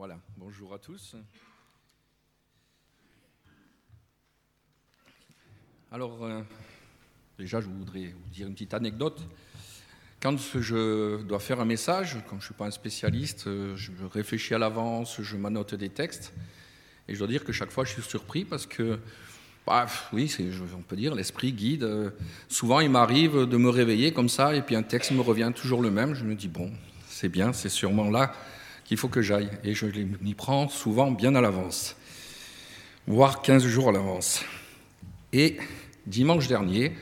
Voilà, bonjour à tous. Alors, euh, déjà, je voudrais vous dire une petite anecdote. Quand je dois faire un message, quand je ne suis pas un spécialiste, euh, je réfléchis à l'avance, je m'annote des textes. Et je dois dire que chaque fois, je suis surpris parce que, bah, oui, on peut dire, l'esprit guide. Euh, souvent, il m'arrive de me réveiller comme ça, et puis un texte me revient toujours le même. Je me dis, bon, c'est bien, c'est sûrement là qu'il faut que j'aille. Et je m'y prends souvent bien à l'avance, voire 15 jours à l'avance. Et dimanche dernier,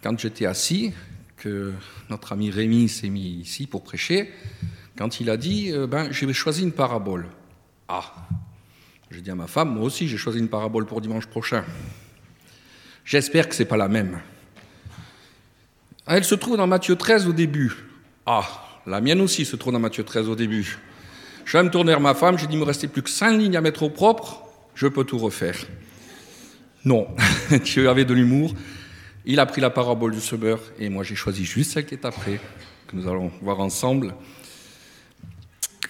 quand j'étais assis, que notre ami Rémi s'est mis ici pour prêcher, quand il a dit euh, ben, J'ai choisi une parabole. Ah J'ai dit à ma femme Moi aussi, j'ai choisi une parabole pour dimanche prochain. J'espère que ce n'est pas la même. Elle se trouve dans Matthieu 13 au début. Ah la mienne aussi se trouve dans Matthieu 13 au début. Je vais me tourner vers ma femme, j'ai dit, il me restait plus que cinq lignes à mettre au propre, je peux tout refaire. Non, Dieu avait de l'humour. Il a pris la parabole du semeur et moi j'ai choisi juste celle qui est après, que nous allons voir ensemble.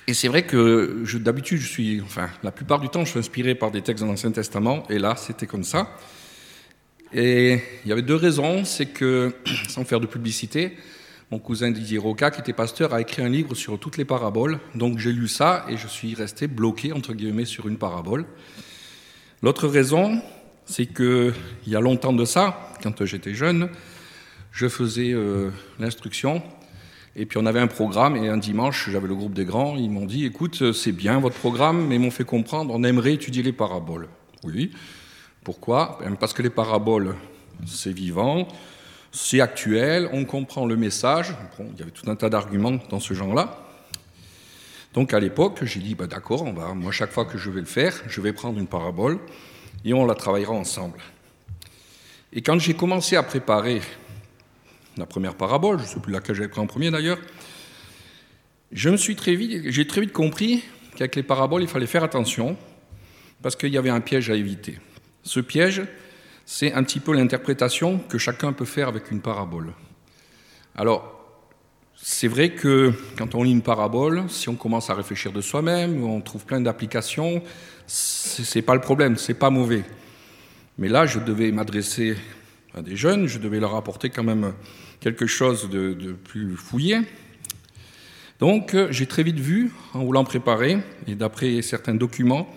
Et c'est vrai que d'habitude, je suis, enfin, la plupart du temps, je suis inspiré par des textes de l'Ancien Testament, et là, c'était comme ça. Et il y avait deux raisons, c'est que, sans faire de publicité, mon cousin Didier Roca, qui était pasteur, a écrit un livre sur toutes les paraboles. Donc j'ai lu ça et je suis resté bloqué, entre guillemets, sur une parabole. L'autre raison, c'est qu'il y a longtemps de ça, quand j'étais jeune, je faisais euh, l'instruction. Et puis on avait un programme et un dimanche, j'avais le groupe des grands, ils m'ont dit, écoute, c'est bien votre programme, mais ils m'ont fait comprendre, on aimerait étudier les paraboles. Oui. Pourquoi? Ben, Parce que les paraboles, c'est vivant, c'est actuel, on comprend le message. il y avait tout un tas d'arguments dans ce genre-là. Donc à l'époque, j'ai dit, bah, d'accord, on va, moi chaque fois que je vais le faire, je vais prendre une parabole et on la travaillera ensemble. Et quand j'ai commencé à préparer la première parabole, je ne sais plus laquelle j'avais pris en premier d'ailleurs, je me suis très vite, j'ai très vite compris qu'avec les paraboles, il fallait faire attention parce qu'il y avait un piège à éviter. Ce piège, c'est un petit peu l'interprétation que chacun peut faire avec une parabole. Alors, c'est vrai que quand on lit une parabole, si on commence à réfléchir de soi-même, on trouve plein d'applications, c'est pas le problème, c'est pas mauvais. Mais là, je devais m'adresser à des jeunes, je devais leur apporter quand même quelque chose de, de plus fouillé. Donc, j'ai très vite vu, en voulant préparer, et d'après certains documents,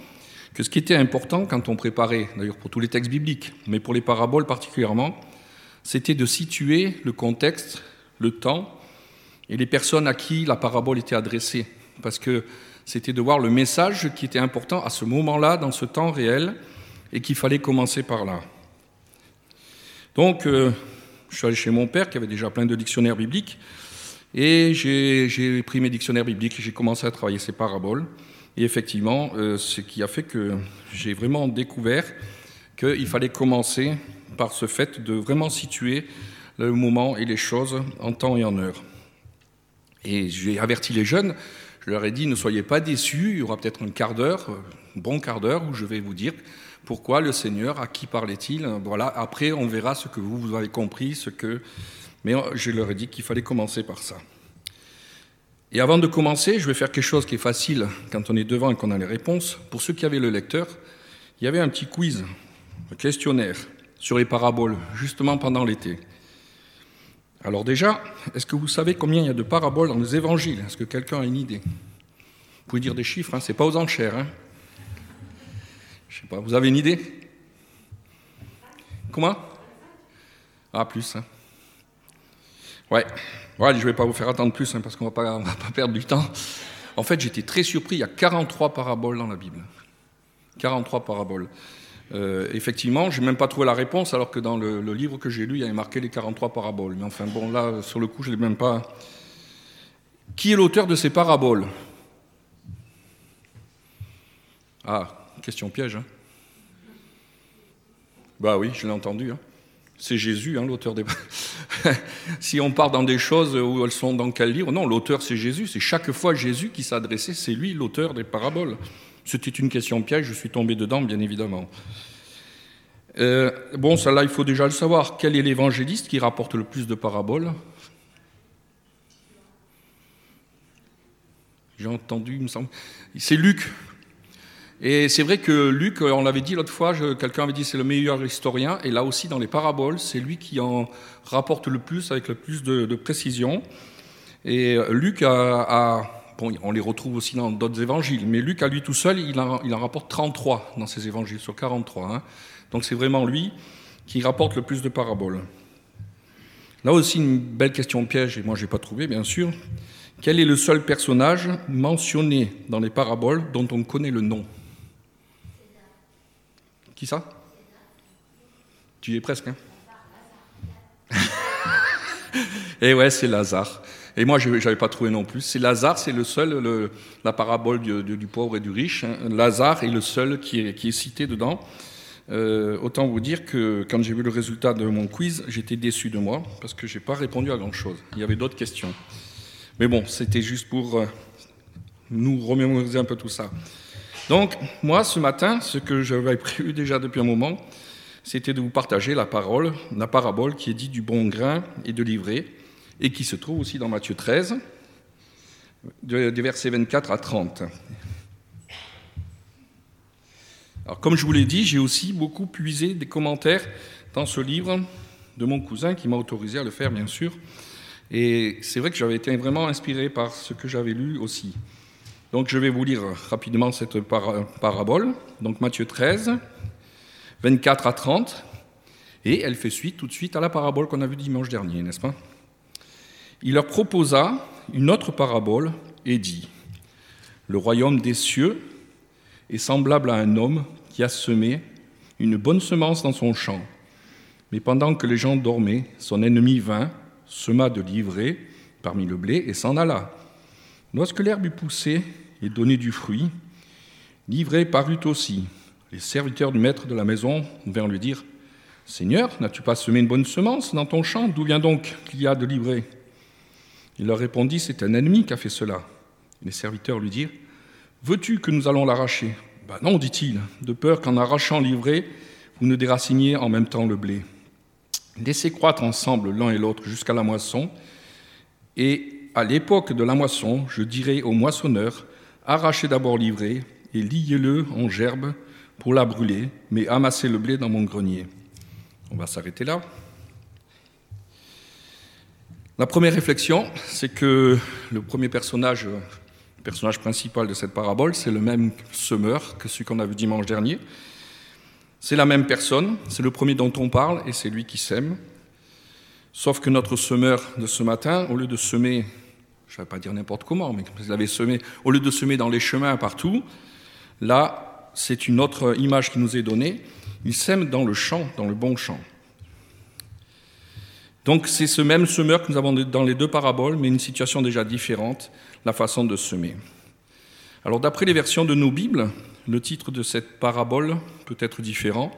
que ce qui était important quand on préparait, d'ailleurs pour tous les textes bibliques, mais pour les paraboles particulièrement, c'était de situer le contexte, le temps et les personnes à qui la parabole était adressée. Parce que c'était de voir le message qui était important à ce moment-là, dans ce temps réel, et qu'il fallait commencer par là. Donc, euh, je suis allé chez mon père qui avait déjà plein de dictionnaires bibliques, et j'ai pris mes dictionnaires bibliques et j'ai commencé à travailler ces paraboles. Et effectivement, euh, ce qui a fait que j'ai vraiment découvert qu'il fallait commencer par ce fait de vraiment situer le moment et les choses en temps et en heure. Et j'ai averti les jeunes, je leur ai dit, ne soyez pas déçus, il y aura peut-être un quart d'heure, bon quart d'heure, où je vais vous dire pourquoi le Seigneur, à qui parlait-il. Voilà, après on verra ce que vous, vous avez compris, ce que... Mais je leur ai dit qu'il fallait commencer par ça. Et avant de commencer, je vais faire quelque chose qui est facile quand on est devant et qu'on a les réponses. Pour ceux qui avaient le lecteur, il y avait un petit quiz, un questionnaire sur les paraboles, justement pendant l'été. Alors déjà, est-ce que vous savez combien il y a de paraboles dans les évangiles? Est-ce que quelqu'un a une idée? Vous pouvez dire des chiffres, hein, c'est pas aux enchères. Hein Je sais pas, vous avez une idée? Comment? Ah, plus. Hein ouais. Je ne vais pas vous faire attendre plus hein, parce qu'on ne va pas perdre du temps. En fait, j'étais très surpris, il y a 43 paraboles dans la Bible. 43 paraboles. Euh, effectivement, je n'ai même pas trouvé la réponse, alors que dans le, livre que j'ai lu, il y avait marqué les 43 paraboles. Mais enfin, bon, là, sur le coup, je ne l'ai même pas. Qui est l'auteur de ces paraboles? Ah, question piège. Hein. bah oui, je l'ai entendu. Hein. C'est Jésus, hein, l'auteur des. si on part dans des choses où elles sont dans quel livre, non, l'auteur c'est Jésus. C'est chaque fois Jésus qui s'adressait, c'est lui l'auteur des paraboles. C'était une question piège, je suis tombé dedans, bien évidemment. Euh, bon, ça là, il faut déjà le savoir. Quel est l'évangéliste qui rapporte le plus de paraboles? J'ai entendu, il me semble. C'est Luc. Et c'est vrai que Luc, on l'avait dit l'autre fois, quelqu'un avait dit c'est le meilleur historien. Et là aussi, dans les paraboles, c'est lui qui en rapporte le plus, avec le plus de, précision. Et Luc a, bon, on les retrouve aussi dans d'autres évangiles, mais Luc, à lui tout seul, il en, il en rapporte 33 dans ses évangiles, sur 43. Hein. Donc c'est vraiment lui qui rapporte le plus de paraboles. Là aussi, une belle question piège, et moi je n'ai pas trouvé, bien sûr. Quel est le seul personnage mentionné dans les paraboles dont on connaît le nom? Qui ça? Tu y es presque, hein Et eh ouais, c'est Lazare. Et moi, je n'avais pas trouvé non plus. C'est Lazare, c'est le seul, la parabole du, pauvre et du riche. Hein. Lazare est le seul qui est cité dedans. Euh, autant vous dire que quand j'ai vu le résultat de mon quiz, j'étais déçu de moi parce que je n'ai pas répondu à grand-chose. Il y avait d'autres questions. Mais bon, c'était juste pour euh, nous remémoriser un peu tout ça. Donc, moi, ce matin, ce que j'avais prévu déjà depuis un moment, c'était de vous partager la parole, la parabole qui est dite du bon grain et de l'ivraie, et qui se trouve aussi dans Matthieu 13, des versets 24 à 30. Alors, comme je vous l'ai dit, j'ai aussi beaucoup puisé des commentaires dans ce livre de mon cousin qui m'a autorisé à le faire, bien sûr. Et c'est vrai que j'avais été vraiment inspiré par ce que j'avais lu aussi. Donc je vais vous lire rapidement cette parabole. Donc Matthieu 13, 24 à 30. Et elle fait suite tout de suite à la parabole qu'on a vue dimanche dernier, n'est-ce pas? Il leur proposa une autre parabole et dit, Le royaume des cieux est semblable à un homme qui a semé une bonne semence dans son champ. Mais pendant que les gens dormaient, son ennemi vint, sema de l'ivraie parmi le blé et s'en alla. Lorsque l'herbe eut poussé et donné du fruit, l'ivraie parut aussi. Les serviteurs du maître de la maison vinrent lui dire Seigneur, n'as-tu pas semé une bonne semence dans ton champ? D'où vient donc qu'il y a de l'ivraie Il leur répondit C'est un ennemi qui a fait cela. Les serviteurs lui dirent Veux-tu que nous allons l'arracher bah non, dit-il, de peur qu'en arrachant l'ivraie, vous ne déraciniez en même temps le blé. Laissez croître ensemble l'un et l'autre jusqu'à la moisson, et à l'époque de la moisson, je dirai au moissonneur, arrachez d'abord l'ivraie et liez-le en gerbe pour la brûler, mais amassez le blé dans mon grenier. On va s'arrêter là. La première réflexion, c'est que le premier personnage personnage principal de cette parabole, c'est le même semeur que celui qu'on a vu dimanche dernier. C'est la même personne, c'est le premier dont on parle et c'est lui qui sème. Sauf que notre semeur de ce matin, au lieu de semer, je ne vais pas dire n'importe comment, mais il avait semé, au lieu de semer dans les chemins partout, là, c'est une autre image qui nous est donnée. Il sème dans le champ, dans le bon champ. Donc c'est ce même semeur que nous avons dans les deux paraboles, mais une situation déjà différente, la façon de semer. Alors d'après les versions de nos Bibles, le titre de cette parabole peut être différent.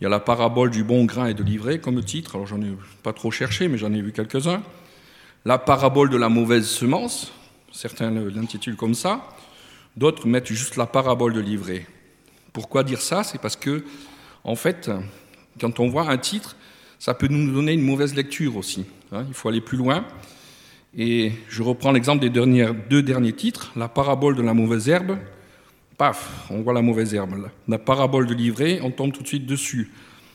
Il y a la parabole du bon grain et de l'ivraie comme titre, alors j'en ai pas trop cherché, mais j'en ai vu quelques-uns. La parabole de la mauvaise semence, certains l'intitulent comme ça, d'autres mettent juste la parabole de l'ivraie. Pourquoi dire ça? C'est parce que, en fait, quand on voit un titre, ça peut nous donner une mauvaise lecture aussi. Hein. il faut aller plus loin. Et je reprends l'exemple des deux derniers titres. La parabole de la mauvaise herbe, paf, on voit la mauvaise herbe. La parabole de l'ivraie, on tombe tout de suite dessus.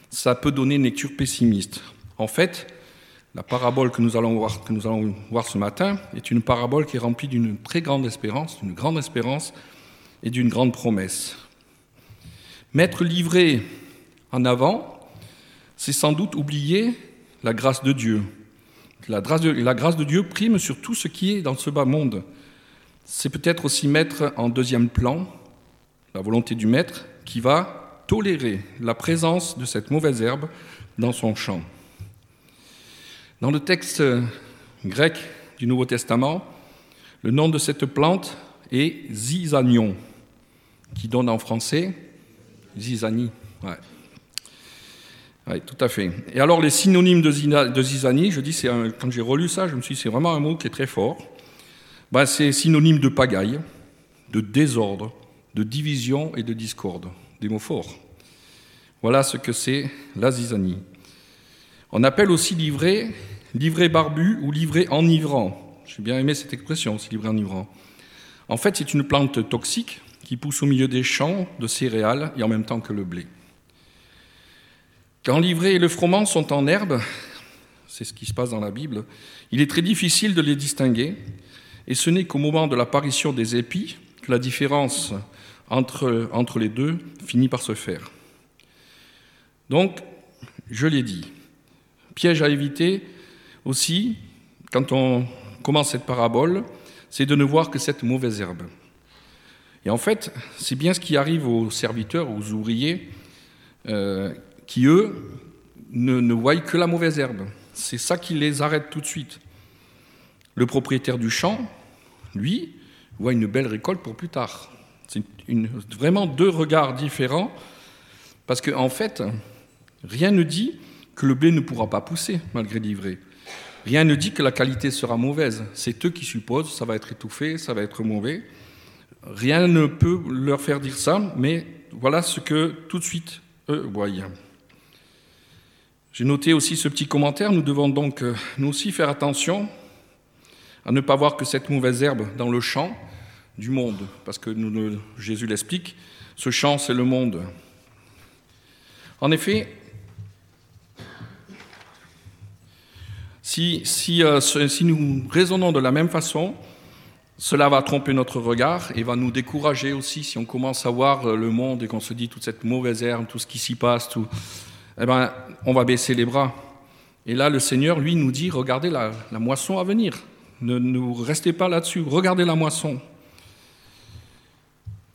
Ça peut donner une lecture pessimiste. En fait, la parabole que nous allons voir, ce matin est une parabole qui est remplie d'une très grande espérance, d'une grande espérance et d'une grande promesse. Mettre l'ivraie en avant, c'est sans doute oublier la grâce de Dieu. La grâce de Dieu prime sur tout ce qui est dans ce bas monde. C'est peut-être aussi mettre en deuxième plan la volonté du Maître qui va tolérer la présence de cette mauvaise herbe dans son champ. Dans le texte grec du Nouveau Testament, le nom de cette plante est zizanion, qui donne en français zizanie. Oui, tout à fait. Et alors, les synonymes de, zizanie, je dis, quand j'ai relu ça, je me suis dit, c'est vraiment un mot qui est très fort. Ben, c'est synonyme de pagaille, de désordre, de division et de discorde. Des mots forts. Voilà ce que c'est la zizanie. On appelle aussi livret, livret barbu ou livret enivrant. J'ai bien aimé cette expression, c'est livret enivrant. En fait, c'est une plante toxique qui pousse au milieu des champs de céréales et en même temps que le blé. Quand l'ivraie et le froment sont en herbe, c'est ce qui se passe dans la Bible, il est très difficile de les distinguer, et ce n'est qu'au moment de l'apparition des épis que la différence entre, entre les deux finit par se faire. Donc, je l'ai dit, piège à éviter aussi, quand on commence cette parabole, c'est de ne voir que cette mauvaise herbe. Et en fait, c'est bien ce qui arrive aux serviteurs, aux ouvriers, euh, qui, eux, ne, ne voient que la mauvaise herbe. C'est ça qui les arrête tout de suite. Le propriétaire du champ, lui, voit une belle récolte pour plus tard. C'est vraiment deux regards différents, parce qu'en en fait, rien ne dit que le blé ne pourra pas pousser malgré l'ivraie. Rien ne dit que la qualité sera mauvaise. C'est eux qui supposent, ça va être étouffé, ça va être mauvais. Rien ne peut leur faire dire ça, mais voilà ce que tout de suite eux voient. J'ai noté aussi ce petit commentaire. Nous devons donc euh, nous aussi faire attention à ne pas voir que cette mauvaise herbe dans le champ du monde, parce que Jésus l'explique, ce champ c'est le monde. En effet, euh, si nous raisonnons de la même façon, cela va tromper notre regard et va nous décourager aussi si on commence à voir euh, le monde et qu'on se dit toute cette mauvaise herbe, tout ce qui s'y passe, tout, eh ben, on va baisser les bras. Et là, le Seigneur, lui, nous dit, regardez la, moisson à venir. Ne, ne restez pas là-dessus, regardez la moisson.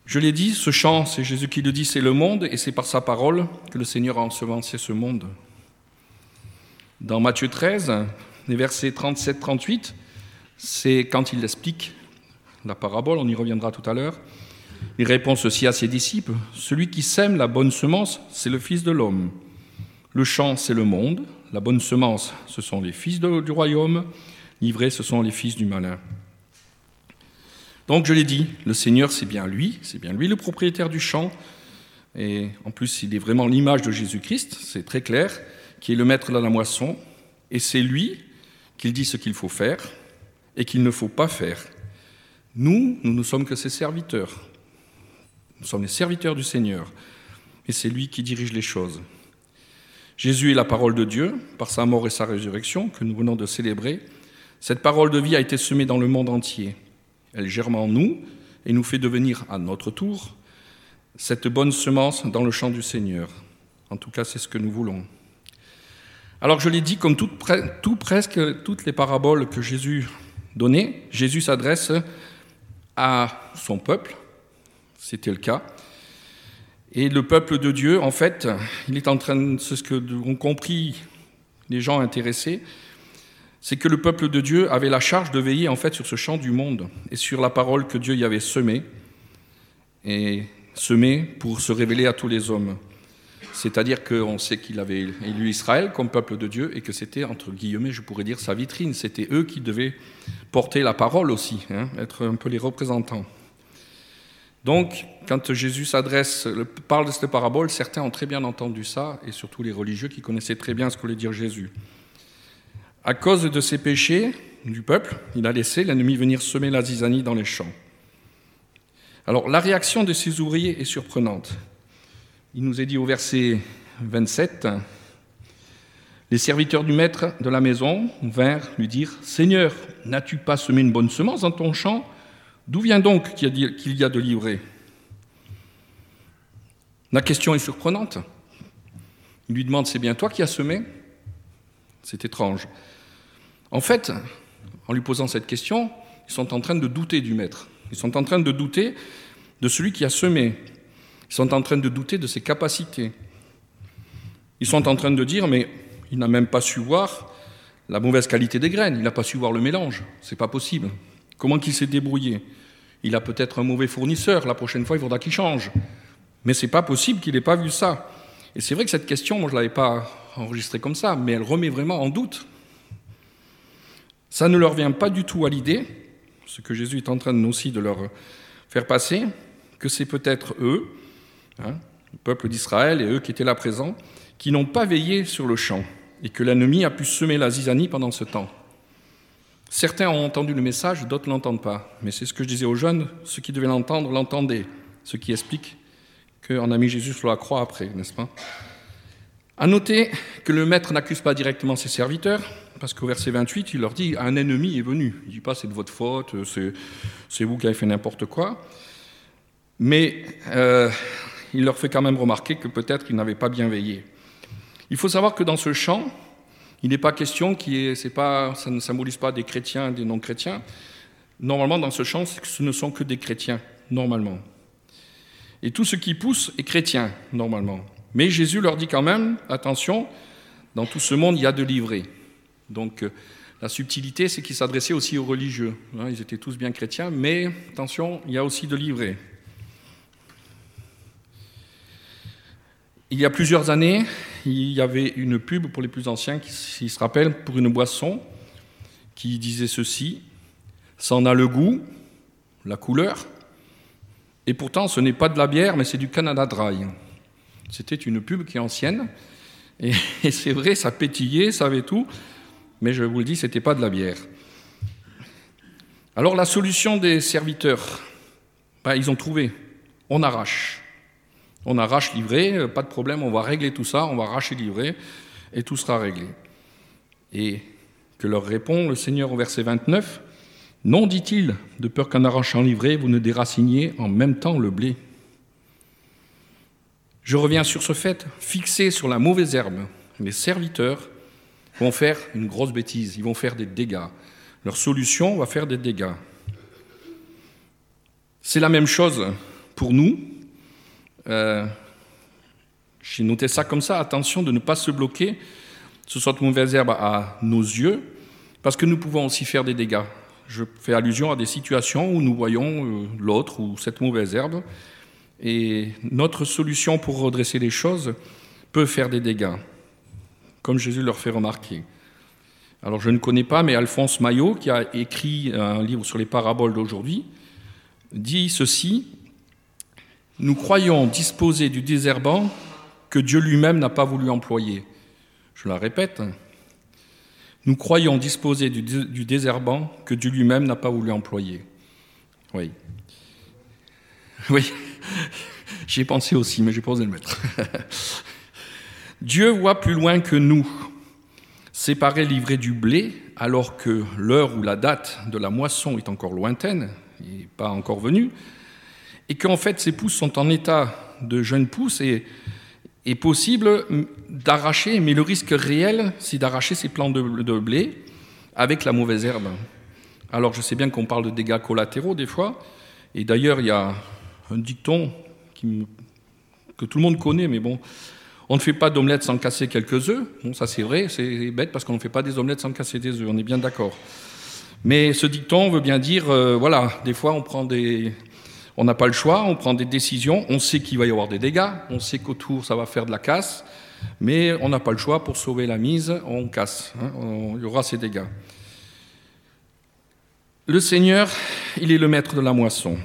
Je l'ai dit, ce chant, c'est Jésus qui le dit, c'est le monde, et c'est par sa parole que le Seigneur a ensemencé ce monde. Dans Matthieu 13, les versets 37-38, c'est quand il explique la parabole, on y reviendra tout à l'heure. Il répond ceci à ses disciples Celui qui sème la bonne semence, c'est le Fils de l'homme. Le champ, c'est le monde. La bonne semence, ce sont les fils du royaume. L'ivraie, ce sont les fils du malin. Donc, je l'ai dit, le Seigneur, c'est bien lui, c'est bien lui le propriétaire du champ. Et en plus, il est vraiment l'image de Jésus-Christ, c'est très clair, qui est le maître de la moisson. Et c'est lui qu'il dit ce qu'il faut faire et qu'il ne faut pas faire. Nous, nous ne sommes que ses serviteurs. Nous sommes les serviteurs du Seigneur. Et c'est lui qui dirige les choses. Jésus est la parole de Dieu, par sa mort et sa résurrection que nous venons de célébrer. Cette parole de vie a été semée dans le monde entier. Elle germe en nous et nous fait devenir à notre tour cette bonne semence dans le champ du Seigneur. En tout cas, c'est ce que nous voulons. Alors je l'ai dit, comme tout, presque toutes les paraboles que Jésus donnait, Jésus s'adresse à son peuple, c'était le cas, et le peuple de Dieu, en fait, il est en train, ce que ont compris les gens intéressés, c'est que le peuple de Dieu avait la charge de veiller en fait sur ce champ du monde et sur la parole que Dieu y avait semée et semée pour se révéler à tous les hommes. C'est-à-dire qu'on sait qu'il avait élu Israël comme peuple de Dieu et que c'était, entre guillemets, je pourrais dire, sa vitrine. C'était eux qui devaient porter la parole aussi, hein, être un peu les représentants. Donc, quand Jésus s'adresse, parle de cette parabole, certains ont très bien entendu ça, et surtout les religieux qui connaissaient très bien ce que voulait dire Jésus. À cause de ses péchés du peuple, il a laissé l'ennemi venir semer la zizanie dans les champs. Alors, la réaction de ces ouvriers est surprenante. Il nous est dit au verset 27, les serviteurs du maître de la maison vinrent lui dire, Seigneur, n'as-tu pas semé une bonne semence dans ton champ? D'où vient donc qu'il y a de l'ivraie La question est surprenante. Il lui demande, c'est bien toi qui as semé? C'est étrange. En fait, en lui posant cette question, ils sont en train de douter du maître. Ils sont en train de douter de celui qui a semé. Ils sont en train de douter de ses capacités. Ils sont en train de dire, mais il n'a même pas su voir la mauvaise qualité des graines, il n'a pas su voir le mélange. C'est pas possible. Comment qu'il s'est débrouillé? Il a peut-être un mauvais fournisseur, la prochaine fois il faudra qu'il change. Mais c'est pas possible qu'il n'ait pas vu ça. Et c'est vrai que cette question, moi je ne l'avais pas enregistrée comme ça, mais elle remet vraiment en doute. Ça ne leur vient pas du tout à l'idée, ce que Jésus est en train aussi de leur faire passer, que c'est peut-être eux, hein, le peuple d'Israël et eux qui étaient là présents, qui n'ont pas veillé sur le champ et que l'ennemi a pu semer la zizanie pendant ce temps. Certains ont entendu le message, d'autres ne l'entendent pas. Mais c'est ce que je disais aux jeunes, ceux qui devaient l'entendre l'entendaient, ce qui explique qu'on a mis Jésus sur la croix après, n'est-ce pas? À noter que le maître n'accuse pas directement ses serviteurs, parce qu'au verset 28, il leur dit Un ennemi est venu. Il ne dit pas c'est de votre faute, c'est vous qui avez fait n'importe quoi. Mais euh, il leur fait quand même remarquer que peut-être ils n'avaient pas bien veillé. Il faut savoir que dans ce chant, il n'est pas question, qui pas, ça ne symbolise pas des chrétiens et des non-chrétiens. Normalement, dans ce chant, ce ne sont que des chrétiens, normalement. Et tout ce qui pousse est chrétien, normalement. Mais Jésus leur dit quand même, attention, dans tout ce monde, il y a de livrés. Donc euh, la subtilité, c'est qu'il s'adressait aussi aux religieux. Hein, ils étaient tous bien chrétiens, mais attention, il y a aussi de livrés. Il y a plusieurs années, il y avait une pub pour les plus anciens qui, se rappellent pour une boisson qui disait ceci Ça en a le goût, la couleur, et pourtant ce n'est pas de la bière, mais c'est du Canada Dry. C'était une pub qui est ancienne, et, et c'est vrai, ça pétillait, ça avait tout, mais je vous le dis, ce n'était pas de la bière. Alors la solution des serviteurs, ben, ils ont trouvé, on arrache. On arrache livré, euh, pas de problème, on va régler tout ça, on va arracher livré, et tout sera réglé. Et que leur répond le Seigneur au verset 29, Non, dit-il, de peur qu'en arrachant livré, vous ne déraciniez en même temps le blé. Je reviens sur ce fait, fixé sur la mauvaise herbe, les serviteurs vont faire une grosse bêtise, ils vont faire des dégâts. Leur solution va faire des dégâts. C'est la même chose pour nous. Euh, J'ai noté ça comme ça, attention de ne pas se bloquer sur cette mauvaise herbe à nos yeux, parce que nous pouvons aussi faire des dégâts. Je fais allusion à des situations où nous voyons euh, l'autre ou cette mauvaise herbe, et notre solution pour redresser les choses peut faire des dégâts comme Jésus leur fait remarquer. Alors je ne connais pas, mais Alphonse Maillot, qui a écrit un livre sur les paraboles d'aujourd'hui, dit ceci, Nous croyons disposer du désherbant que Dieu lui-même n'a pas voulu employer. Je la répète, nous croyons disposer du, désherbant que Dieu lui-même n'a pas voulu employer. Oui. Oui, j'y ai pensé aussi, mais j'ai pas osé le mettre. Dieu voit plus loin que nous. Séparer livrer du blé alors que l'heure ou la date de la moisson est encore lointaine, et pas encore venue, et qu'en fait ces pousses sont en état de jeunes pousses et est possible d'arracher, mais le risque réel, c'est d'arracher ces plants de, blé avec la mauvaise herbe. Alors je sais bien qu'on parle de dégâts collatéraux des fois, et d'ailleurs il y a un dicton que tout le monde connaît, mais bon, on ne fait pas d'omelette sans casser quelques œufs. Bon, ça c'est vrai, c'est bête parce qu'on ne fait pas des omelettes sans casser des œufs, on est bien d'accord. Mais ce dicton veut bien dire, euh, voilà, des fois on prend des, on n'a pas le choix, on prend des décisions, on sait qu'il va y avoir des dégâts, on sait qu'autour ça va faire de la casse, mais on n'a pas le choix pour sauver la mise, on casse, hein, il y aura ces dégâts. Le Seigneur, il est le maître de la moisson.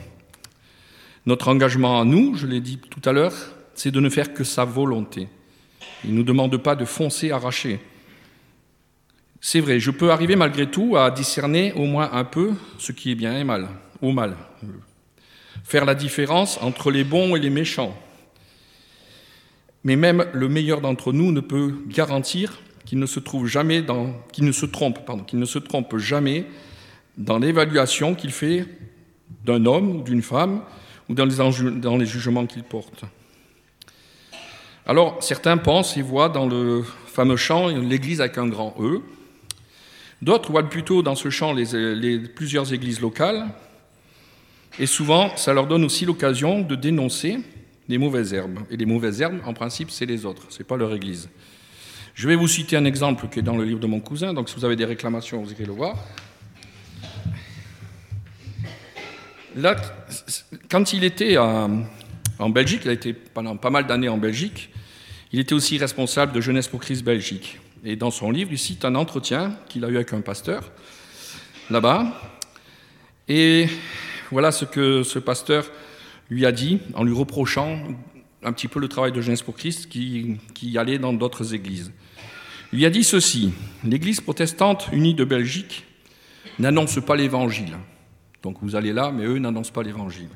Notre engagement à nous, je l'ai dit tout à l'heure, c'est de ne faire que sa volonté. Il ne nous demande pas de foncer, arracher. C'est vrai, je peux arriver malgré tout à discerner au moins un peu ce qui est bien et mal, ou mal. Faire la différence entre les bons et les méchants. Mais même le meilleur d'entre nous ne peut garantir qu'il ne se trouve jamais dans, qu'il ne se trompe, pardon, qu'il ne se trompe jamais dans l'évaluation qu'il fait d'un homme ou d'une femme ou dans les, les jugements qu'il porte. Alors, certains pensent et voient dans le fameux chant l'Église avec un grand E. D'autres voient plutôt dans ce chant les, plusieurs églises locales. Et souvent, ça leur donne aussi l'occasion de dénoncer les mauvaises herbes. Et les mauvaises herbes, en principe, c'est les autres, ce n'est pas leur église. Je vais vous citer un exemple qui est dans le livre de mon cousin, donc si vous avez des réclamations, vous irez le voir. Là, quand il était en Belgique, il a été pendant pas mal d'années en Belgique, il était aussi responsable de Jeunesse pour Christ Belgique. Et dans son livre, il cite un entretien qu'il a eu avec un pasteur là-bas. Et voilà ce que ce pasteur lui a dit en lui reprochant un petit peu le travail de Jeunesse pour Christ qui, qui allait dans d'autres églises. Il lui a dit ceci L'Église protestante unie de Belgique n'annoncent pas l'évangile. Donc vous allez là, mais eux n'annoncent pas l'évangile.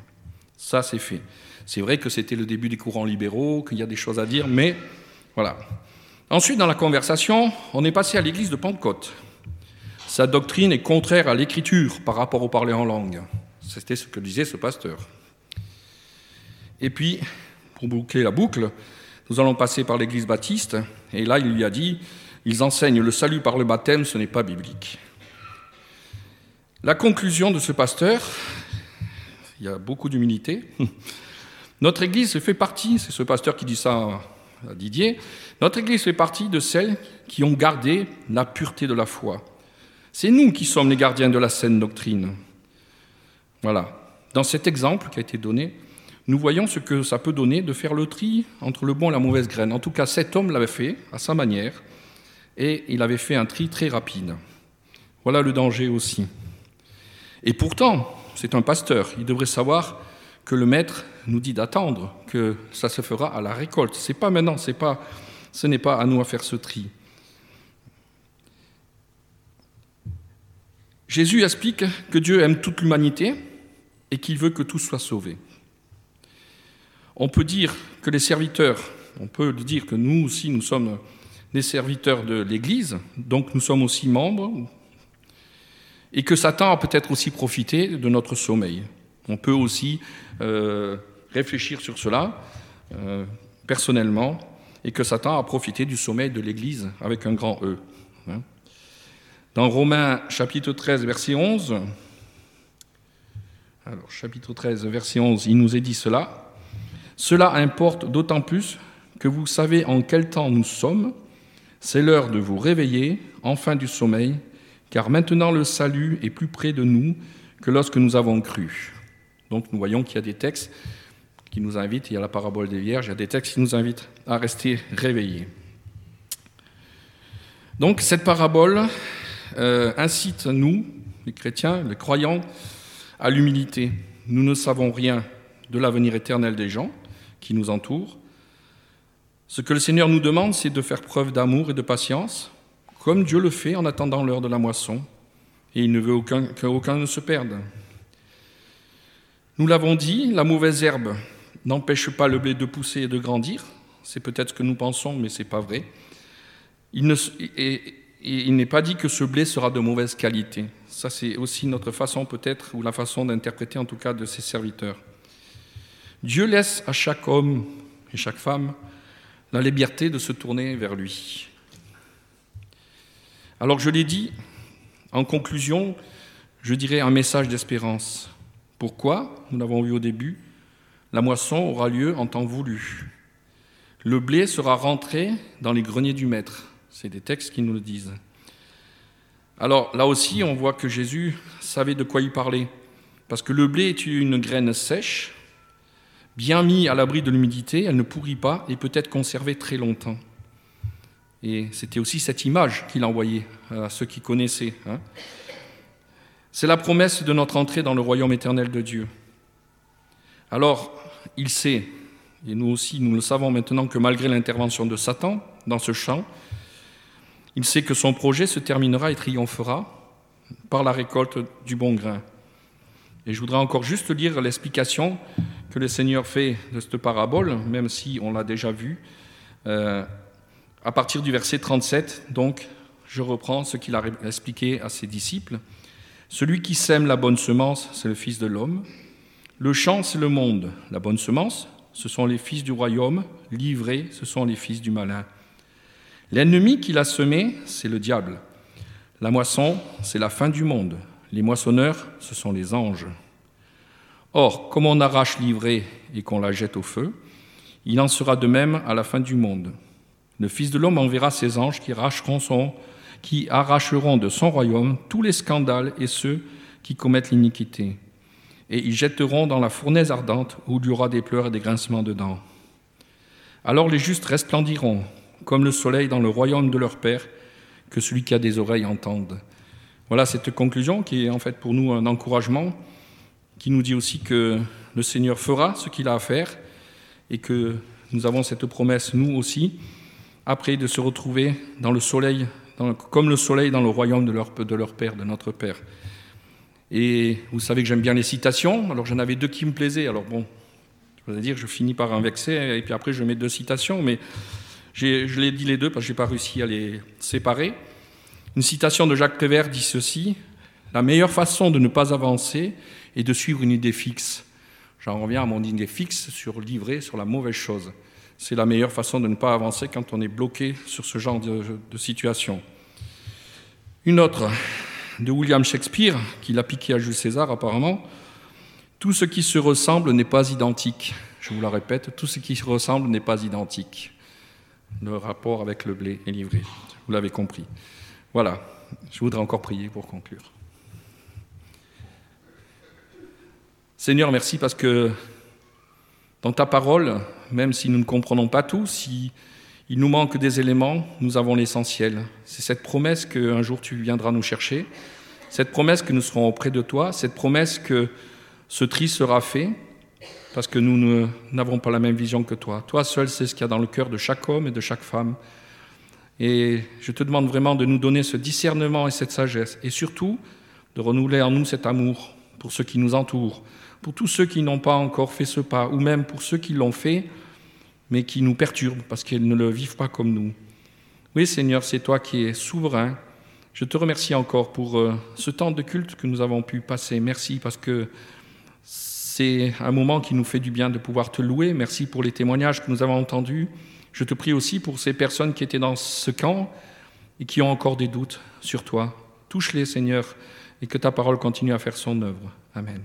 Ça, c'est fait. C'est vrai que c'était le début des courants libéraux, qu'il y a des choses à dire, mais voilà. Ensuite, dans la conversation, on est passé à l'église de Pentecôte. Sa doctrine est contraire à l'écriture par rapport au parler en langue. C'était ce que disait ce pasteur. Et puis, pour boucler la boucle, nous allons passer par l'église baptiste, et là, il lui a dit, ils enseignent le salut par le baptême, ce n'est pas biblique. La conclusion de ce pasteur, il y a beaucoup d'humilité. Notre Église fait partie, c'est ce pasteur qui dit ça à Didier, notre Église fait partie de celles qui ont gardé la pureté de la foi. C'est nous qui sommes les gardiens de la saine doctrine. Voilà. Dans cet exemple qui a été donné, nous voyons ce que ça peut donner de faire le tri entre le bon et la mauvaise graine. En tout cas, cet homme l'avait fait à sa manière, et il avait fait un tri très rapide. Voilà le danger aussi. Et pourtant, c'est un pasteur, il devrait savoir que le maître nous dit d'attendre, que ça se fera à la récolte. C'est pas maintenant, ce n'est pas à nous à faire ce tri. Jésus explique que Dieu aime toute l'humanité et qu'il veut que tout soit sauvé. On peut dire que les serviteurs, on peut dire que nous aussi, nous sommes des serviteurs de l'Église, donc nous sommes aussi membres, et que Satan a peut-être aussi profité de notre sommeil. On peut aussi euh, réfléchir sur cela euh, personnellement, et que Satan a profité du sommeil de l'Église avec un grand E. Hein. Dans Romains chapitre 13, verset 11, alors chapitre 13, verset 11, il nous est dit cela. Cela importe d'autant plus que vous savez en quel temps nous sommes. C'est l'heure de vous réveiller, enfin du sommeil, car maintenant le salut est plus près de nous que lorsque nous avons cru. Donc nous voyons qu'il y a des textes qui nous invitent, il y a la parabole des vierges, il y a des textes qui nous invitent à rester réveillés. Donc cette parabole euh, incite nous, les chrétiens, les croyants, à l'humilité. Nous ne savons rien de l'avenir éternel des gens qui nous entourent. Ce que le Seigneur nous demande, c'est de faire preuve d'amour et de patience, comme Dieu le fait en attendant l'heure de la moisson, et il ne veut qu'aucun ne se perde. Nous l'avons dit, la mauvaise herbe n'empêche pas le blé de pousser et de grandir. C'est peut-être ce que nous pensons, mais ce n'est pas vrai. Il ne, et il n'est pas dit que ce blé sera de mauvaise qualité. Ça, c'est aussi notre façon peut-être, ou la façon d'interpréter en tout cas de ses serviteurs. Dieu laisse à chaque homme et chaque femme la liberté de se tourner vers lui. Alors je l'ai dit, en conclusion, je dirais un message d'espérance. Pourquoi? Nous l'avons vu au début. La moisson aura lieu en temps voulu. Le blé sera rentré dans les greniers du maître. C'est des textes qui nous le disent. Alors là aussi, on voit que Jésus savait de quoi il parlait. Parce que le blé est une graine sèche, bien mise à l'abri de l'humidité, elle ne pourrit pas et peut être conservée très longtemps. Et c'était aussi cette image qu'il envoyait à ceux qui connaissaient. Hein. C'est la promesse de notre entrée dans le royaume éternel de Dieu. Alors, il sait, et nous aussi nous le savons maintenant, que malgré l'intervention de Satan dans ce champ, il sait que son projet se terminera et triomphera par la récolte du bon grain. Et je voudrais encore juste lire l'explication que le Seigneur fait de cette parabole, même si on l'a déjà vu, euh, à partir du verset 37. Donc, je reprends ce qu'il a expliqué à ses disciples. Celui qui sème la bonne semence, c'est le Fils de l'homme. Le champ, c'est le monde. La bonne semence, ce sont les fils du royaume. Livrés, ce sont les fils du malin. L'ennemi qui l'a semé, c'est le diable. La moisson, c'est la fin du monde. Les moissonneurs, ce sont les anges. Or, comme on arrache l'ivrée et qu'on la jette au feu, il en sera de même à la fin du monde. Le Fils de l'homme enverra ses anges qui arracheront, qui arracheront de son royaume tous les scandales et ceux qui commettent l'iniquité. Et ils jetteront dans la fournaise ardente où il y aura des pleurs et des grincements de dents. Alors les justes resplendiront comme le soleil dans le royaume de leur Père, que celui qui a des oreilles entende. Voilà cette conclusion qui est en fait pour nous un encouragement, qui nous dit aussi que le Seigneur fera ce qu'il a à faire et que nous avons cette promesse, nous aussi, après de se retrouver dans le soleil, comme le soleil dans le royaume de leur, de leur Père, de notre Père. Et vous savez que j'aime bien les citations, alors j'en avais deux qui me plaisaient. Alors bon, je vais dire, je finis par un vexé, et puis après je mets deux citations, mais je l'ai dit les deux parce que je n'ai pas réussi à les séparer. Une citation de Jacques Prévert dit ceci La meilleure façon de ne pas avancer est de suivre une idée fixe. J'en reviens à mon idée fixe sur livrer sur la mauvaise chose. C'est la meilleure façon de ne pas avancer quand on est bloqué sur ce genre de, de situation. Une autre de William Shakespeare, qu'il a piqué à Jules César apparemment. Tout ce qui se ressemble n'est pas identique. Je vous la répète, tout ce qui se ressemble n'est pas identique. Le rapport avec le blé est livré. Vous l'avez compris. Voilà, je voudrais encore prier pour conclure. Seigneur, merci parce que dans ta parole, même si nous ne comprenons pas tout, si il nous manque des éléments, nous avons l'essentiel. C'est cette promesse qu'un jour tu viendras nous chercher, cette promesse que nous serons auprès de toi, cette promesse que ce tri sera fait, parce que nous n'avons pas la même vision que toi. Toi seul sais ce qu'il y a dans le cœur de chaque homme et de chaque femme. Et je te demande vraiment de nous donner ce discernement et cette sagesse, et surtout de renouveler en nous cet amour pour ceux qui nous entourent, pour tous ceux qui n'ont pas encore fait ce pas, ou même pour ceux qui l'ont fait, mais qui nous perturbent parce qu'ils ne le vivent pas comme nous. Oui, Seigneur, c'est toi qui es souverain. Je te remercie encore pour euh, ce temps de culte que nous avons pu passer. Merci parce que c'est un moment qui nous fait du bien de pouvoir te louer. Merci pour les témoignages que nous avons entendus. Je te prie aussi pour ces personnes qui étaient dans ce camp et qui ont encore des doutes sur toi. Touche-les, Seigneur, et que ta parole continue à faire son œuvre. Amen.